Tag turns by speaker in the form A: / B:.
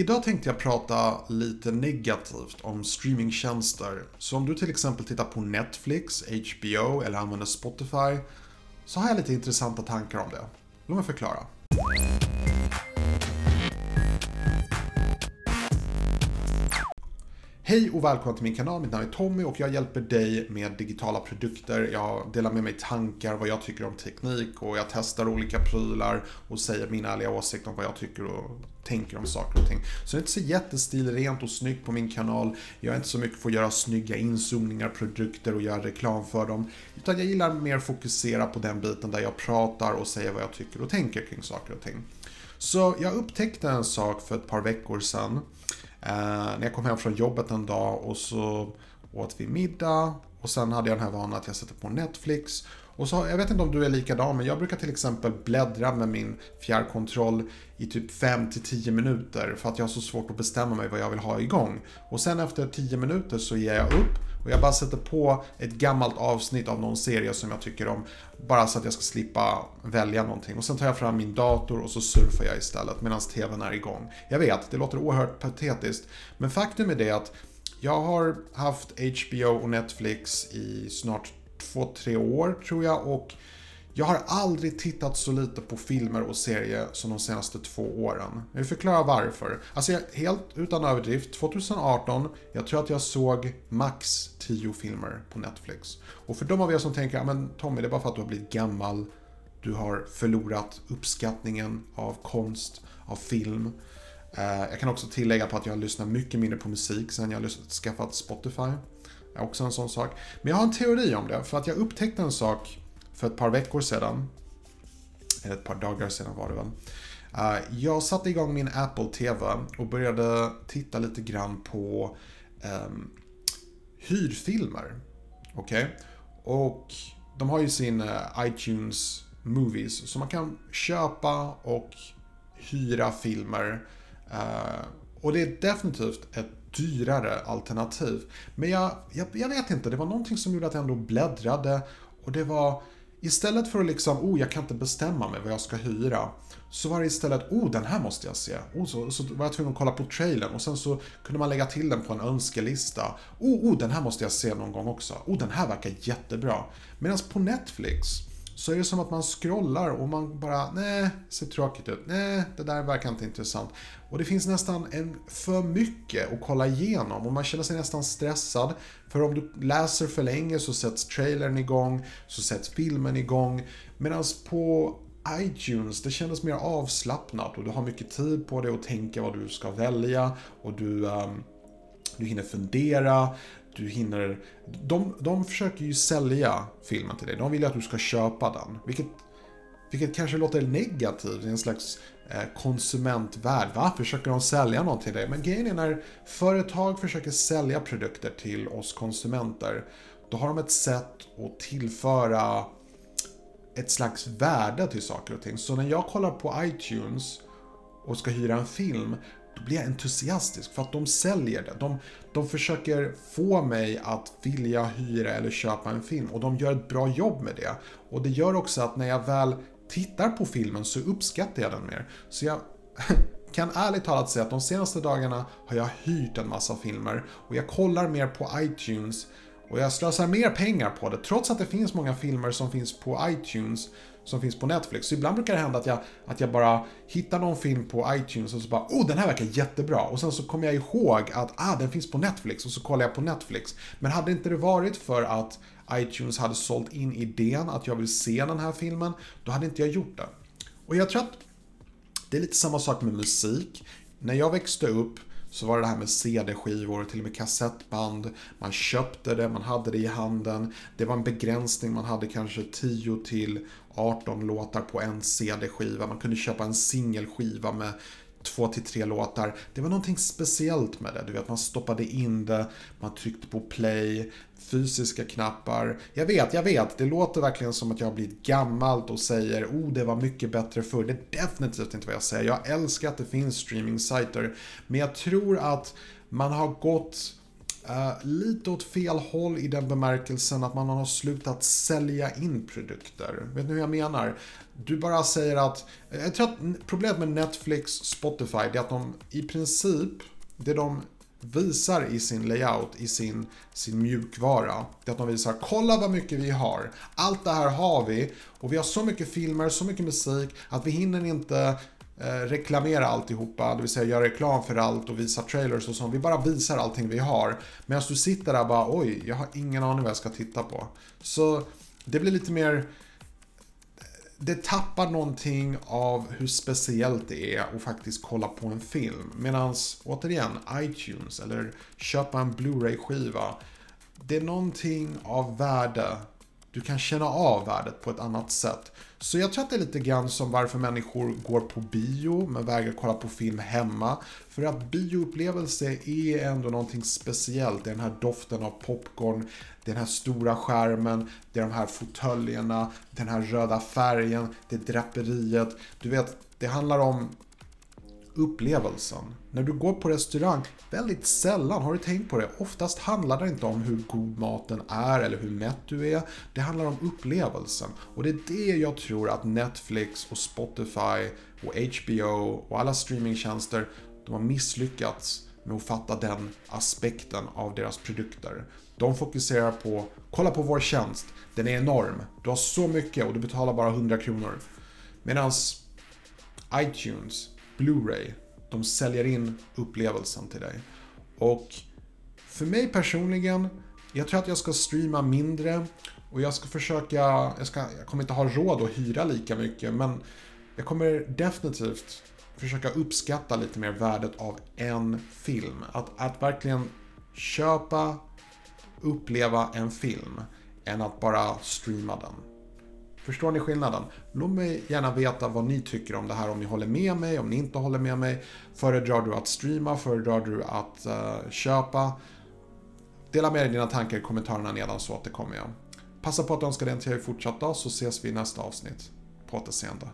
A: Idag tänkte jag prata lite negativt om streamingtjänster. Så om du till exempel tittar på Netflix, HBO eller använder Spotify så har jag lite intressanta tankar om det. Låt mig förklara. Hej och välkommen till min kanal, mitt namn är Tommy och jag hjälper dig med digitala produkter. Jag delar med mig tankar, vad jag tycker om teknik och jag testar olika prylar och säger min ärliga åsikt om vad jag tycker och tänker om saker och ting. Så det är inte så jättestilrent och snyggt på min kanal. Jag är inte så mycket för att göra snygga inzoomningar, produkter och göra reklam för dem. Utan jag gillar mer fokusera på den biten där jag pratar och säger vad jag tycker och tänker kring saker och ting. Så jag upptäckte en sak för ett par veckor sedan Eh, när jag kom hem från jobbet en dag och så åt vi middag och sen hade jag den här vanan att jag sätter på Netflix. Och så, jag vet inte om du är likadan, men jag brukar till exempel bläddra med min fjärrkontroll i typ 5-10 minuter för att jag har så svårt att bestämma mig vad jag vill ha igång. Och sen efter 10 minuter så ger jag upp och jag bara sätter på ett gammalt avsnitt av någon serie som jag tycker om. Bara så att jag ska slippa välja någonting. Och sen tar jag fram min dator och så surfar jag istället medan TVn är igång. Jag vet, det låter oerhört patetiskt. Men faktum är det att jag har haft HBO och Netflix i snart 2-3 år tror jag och jag har aldrig tittat så lite på filmer och serier som de senaste två åren. Jag förklarar förklara varför. Alltså helt utan överdrift, 2018, jag tror att jag såg max 10 filmer på Netflix. Och för de av er som tänker, men Tommy det är bara för att du har blivit gammal, du har förlorat uppskattningen av konst, av film. Eh, jag kan också tillägga på att jag har lyssnat mycket mindre på musik sen jag har skaffat Spotify. Är också en sån sak. Men jag har en teori om det, för att jag upptäckte en sak för ett par veckor sedan, eller ett par dagar sedan var det väl. Eh, jag satte igång min Apple TV och började titta lite grann på um, hyrfilmer. Okej? Okay? Och de har ju sin eh, iTunes Movies, så man kan köpa och hyra filmer. Uh, och det är definitivt ett dyrare alternativ. Men jag, jag, jag, vet inte, det var någonting som gjorde att jag ändå bläddrade och det var Istället för att liksom, oh jag kan inte bestämma mig vad jag ska hyra. Så var det istället, oh den här måste jag se. Oh, så, så var jag tvungen att kolla på trailern och sen så kunde man lägga till den på en önskelista. Oh, oh den här måste jag se någon gång också. Oh den här verkar jättebra. Medan på Netflix så är det som att man scrollar och man bara, nej, ser tråkigt ut. Nej, det där verkar inte intressant. Och det finns nästan en för mycket att kolla igenom och man känner sig nästan stressad. För om du läser för länge så sätts trailern igång, så sätts filmen igång. Medan på iTunes, det kändes mer avslappnat och du har mycket tid på dig att tänka vad du ska välja och du, um, du hinner fundera du hinner... De, de försöker ju sälja filmen till dig. De vill ju att du ska köpa den. Vilket, vilket kanske låter negativt i en slags eh, konsumentvärld. Va? Försöker de sälja något till dig? Men grejen är när företag försöker sälja produkter till oss konsumenter. Då har de ett sätt att tillföra ett slags värde till saker och ting. Så när jag kollar på iTunes och ska hyra en film då blir jag entusiastisk för att de säljer det. De, de försöker få mig att vilja hyra eller köpa en film och de gör ett bra jobb med det. Och det gör också att när jag väl tittar på filmen så uppskattar jag den mer. Så jag kan ärligt talat säga att de senaste dagarna har jag hyrt en massa filmer och jag kollar mer på iTunes och jag slösar mer pengar på det trots att det finns många filmer som finns på iTunes som finns på Netflix. Så ibland brukar det hända att jag, att jag bara hittar någon film på iTunes och så bara oh den här verkar jättebra. Och sen så kommer jag ihåg att ah den finns på Netflix och så kollar jag på Netflix. Men hade inte det varit för att iTunes hade sålt in idén att jag vill se den här filmen, då hade inte jag gjort det. Och jag tror att det är lite samma sak med musik. När jag växte upp så var det det här med CD-skivor, till och med kassettband. Man köpte det, man hade det i handen. Det var en begränsning, man hade kanske 10 till 18 låtar på en CD-skiva. Man kunde köpa en singelskiva med två till tre låtar. Det var någonting speciellt med det. Du vet, man stoppade in det, man tryckte på play, fysiska knappar. Jag vet, jag vet, det låter verkligen som att jag har blivit gammalt och säger oh, det var mycket bättre förr. Det är definitivt inte vad jag säger. Jag älskar att det finns streaming-sajter. Men jag tror att man har gått Uh, lite åt fel håll i den bemärkelsen att man har slutat sälja in produkter. Vet ni hur jag menar? Du bara säger att, eh, jag tror att problemet med Netflix, Spotify, det är att de i princip, det de visar i sin layout, i sin, sin mjukvara, det är att de visar kolla vad mycket vi har. Allt det här har vi och vi har så mycket filmer, så mycket musik att vi hinner inte Eh, reklamera alltihopa, det vill säga göra reklam för allt och visa trailers och sånt. Vi bara visar allting vi har. Medan du sitter där och bara oj, jag har ingen aning vad jag ska titta på. Så det blir lite mer det tappar någonting av hur speciellt det är att faktiskt kolla på en film. Medan återigen, iTunes eller köpa en Blu-ray-skiva. Det är någonting av värde. Du kan känna av värdet på ett annat sätt. Så jag tror att det är lite grann som varför människor går på bio men vägrar kolla på film hemma. För att bioupplevelse är ändå någonting speciellt. Det är den här doften av popcorn, den här stora skärmen, det är de här fåtöljerna, den här röda färgen, det är draperiet. Du vet, det handlar om upplevelsen. När du går på restaurang, väldigt sällan, har du tänkt på det, oftast handlar det inte om hur god maten är eller hur mätt du är. Det handlar om upplevelsen. Och det är det jag tror att Netflix och Spotify och HBO och alla streamingtjänster, de har misslyckats med att fatta den aspekten av deras produkter. De fokuserar på, kolla på vår tjänst, den är enorm. Du har så mycket och du betalar bara 100 kronor. Medan iTunes, Blu-ray, de säljer in upplevelsen till dig. Och för mig personligen, jag tror att jag ska streama mindre och jag ska försöka, jag, ska, jag kommer inte ha råd att hyra lika mycket men jag kommer definitivt försöka uppskatta lite mer värdet av en film. Att, att verkligen köpa, uppleva en film än att bara streama den. Förstår ni skillnaden? Låt mig gärna veta vad ni tycker om det här, om ni håller med mig, om ni inte håller med mig. Föredrar du att streama? Föredrar du att uh, köpa? Dela med dig dina tankar i kommentarerna nedan så återkommer jag. Passa på att önska dig en trevlig fortsatt dag så ses vi i nästa avsnitt. På återseende.